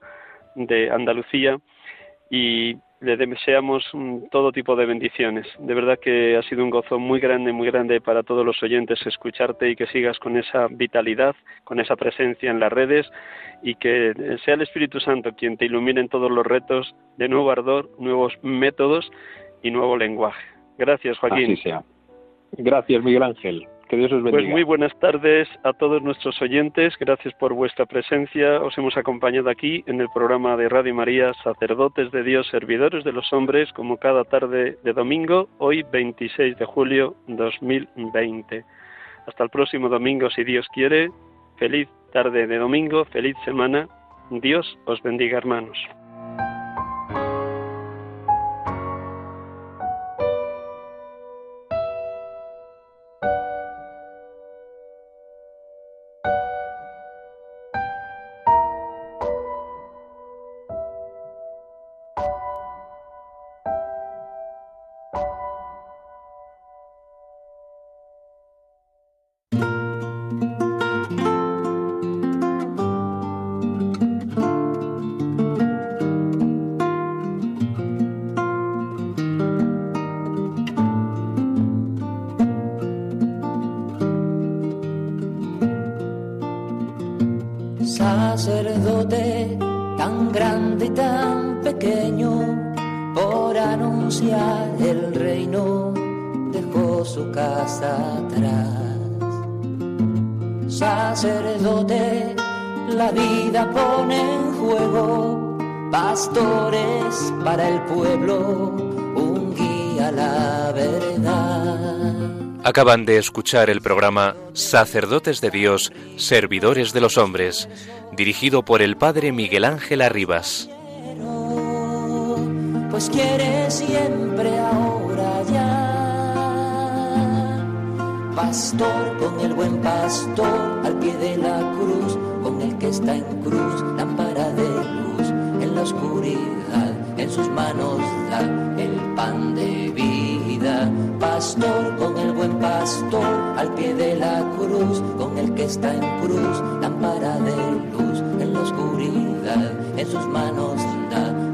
C: de Andalucía. Y le deseamos todo tipo de bendiciones. De verdad que ha sido un gozo muy grande, muy grande para todos los oyentes escucharte y que sigas con esa vitalidad, con esa presencia en las redes y que sea el Espíritu Santo quien te ilumine en todos los retos de nuevo ardor, nuevos métodos y nuevo lenguaje. Gracias, Joaquín.
E: Así sea. Gracias, Miguel Ángel. Que Dios os bendiga.
C: Pues muy buenas tardes a todos nuestros oyentes. Gracias por vuestra presencia. Os hemos acompañado aquí en el programa de Radio María, Sacerdotes de Dios, Servidores de los Hombres, como cada tarde de domingo, hoy 26 de julio 2020. Hasta el próximo domingo, si Dios quiere. Feliz tarde de domingo, feliz semana. Dios os bendiga, hermanos.
A: Pueblo, un guía a la verdad.
B: Acaban de escuchar el programa Sacerdotes de Dios, Servidores de los Hombres, dirigido por el Padre Miguel Ángel Arribas.
A: Pues quiere siempre ahora ya. Pastor con el buen pastor al pie de la cruz, con el que está en cruz, lámpara de luz en la oscuridad, en sus manos da el pan de vida. Pastor con el buen pastor al pie de la cruz, con el que está en cruz, lámpara de luz en la oscuridad, en sus manos da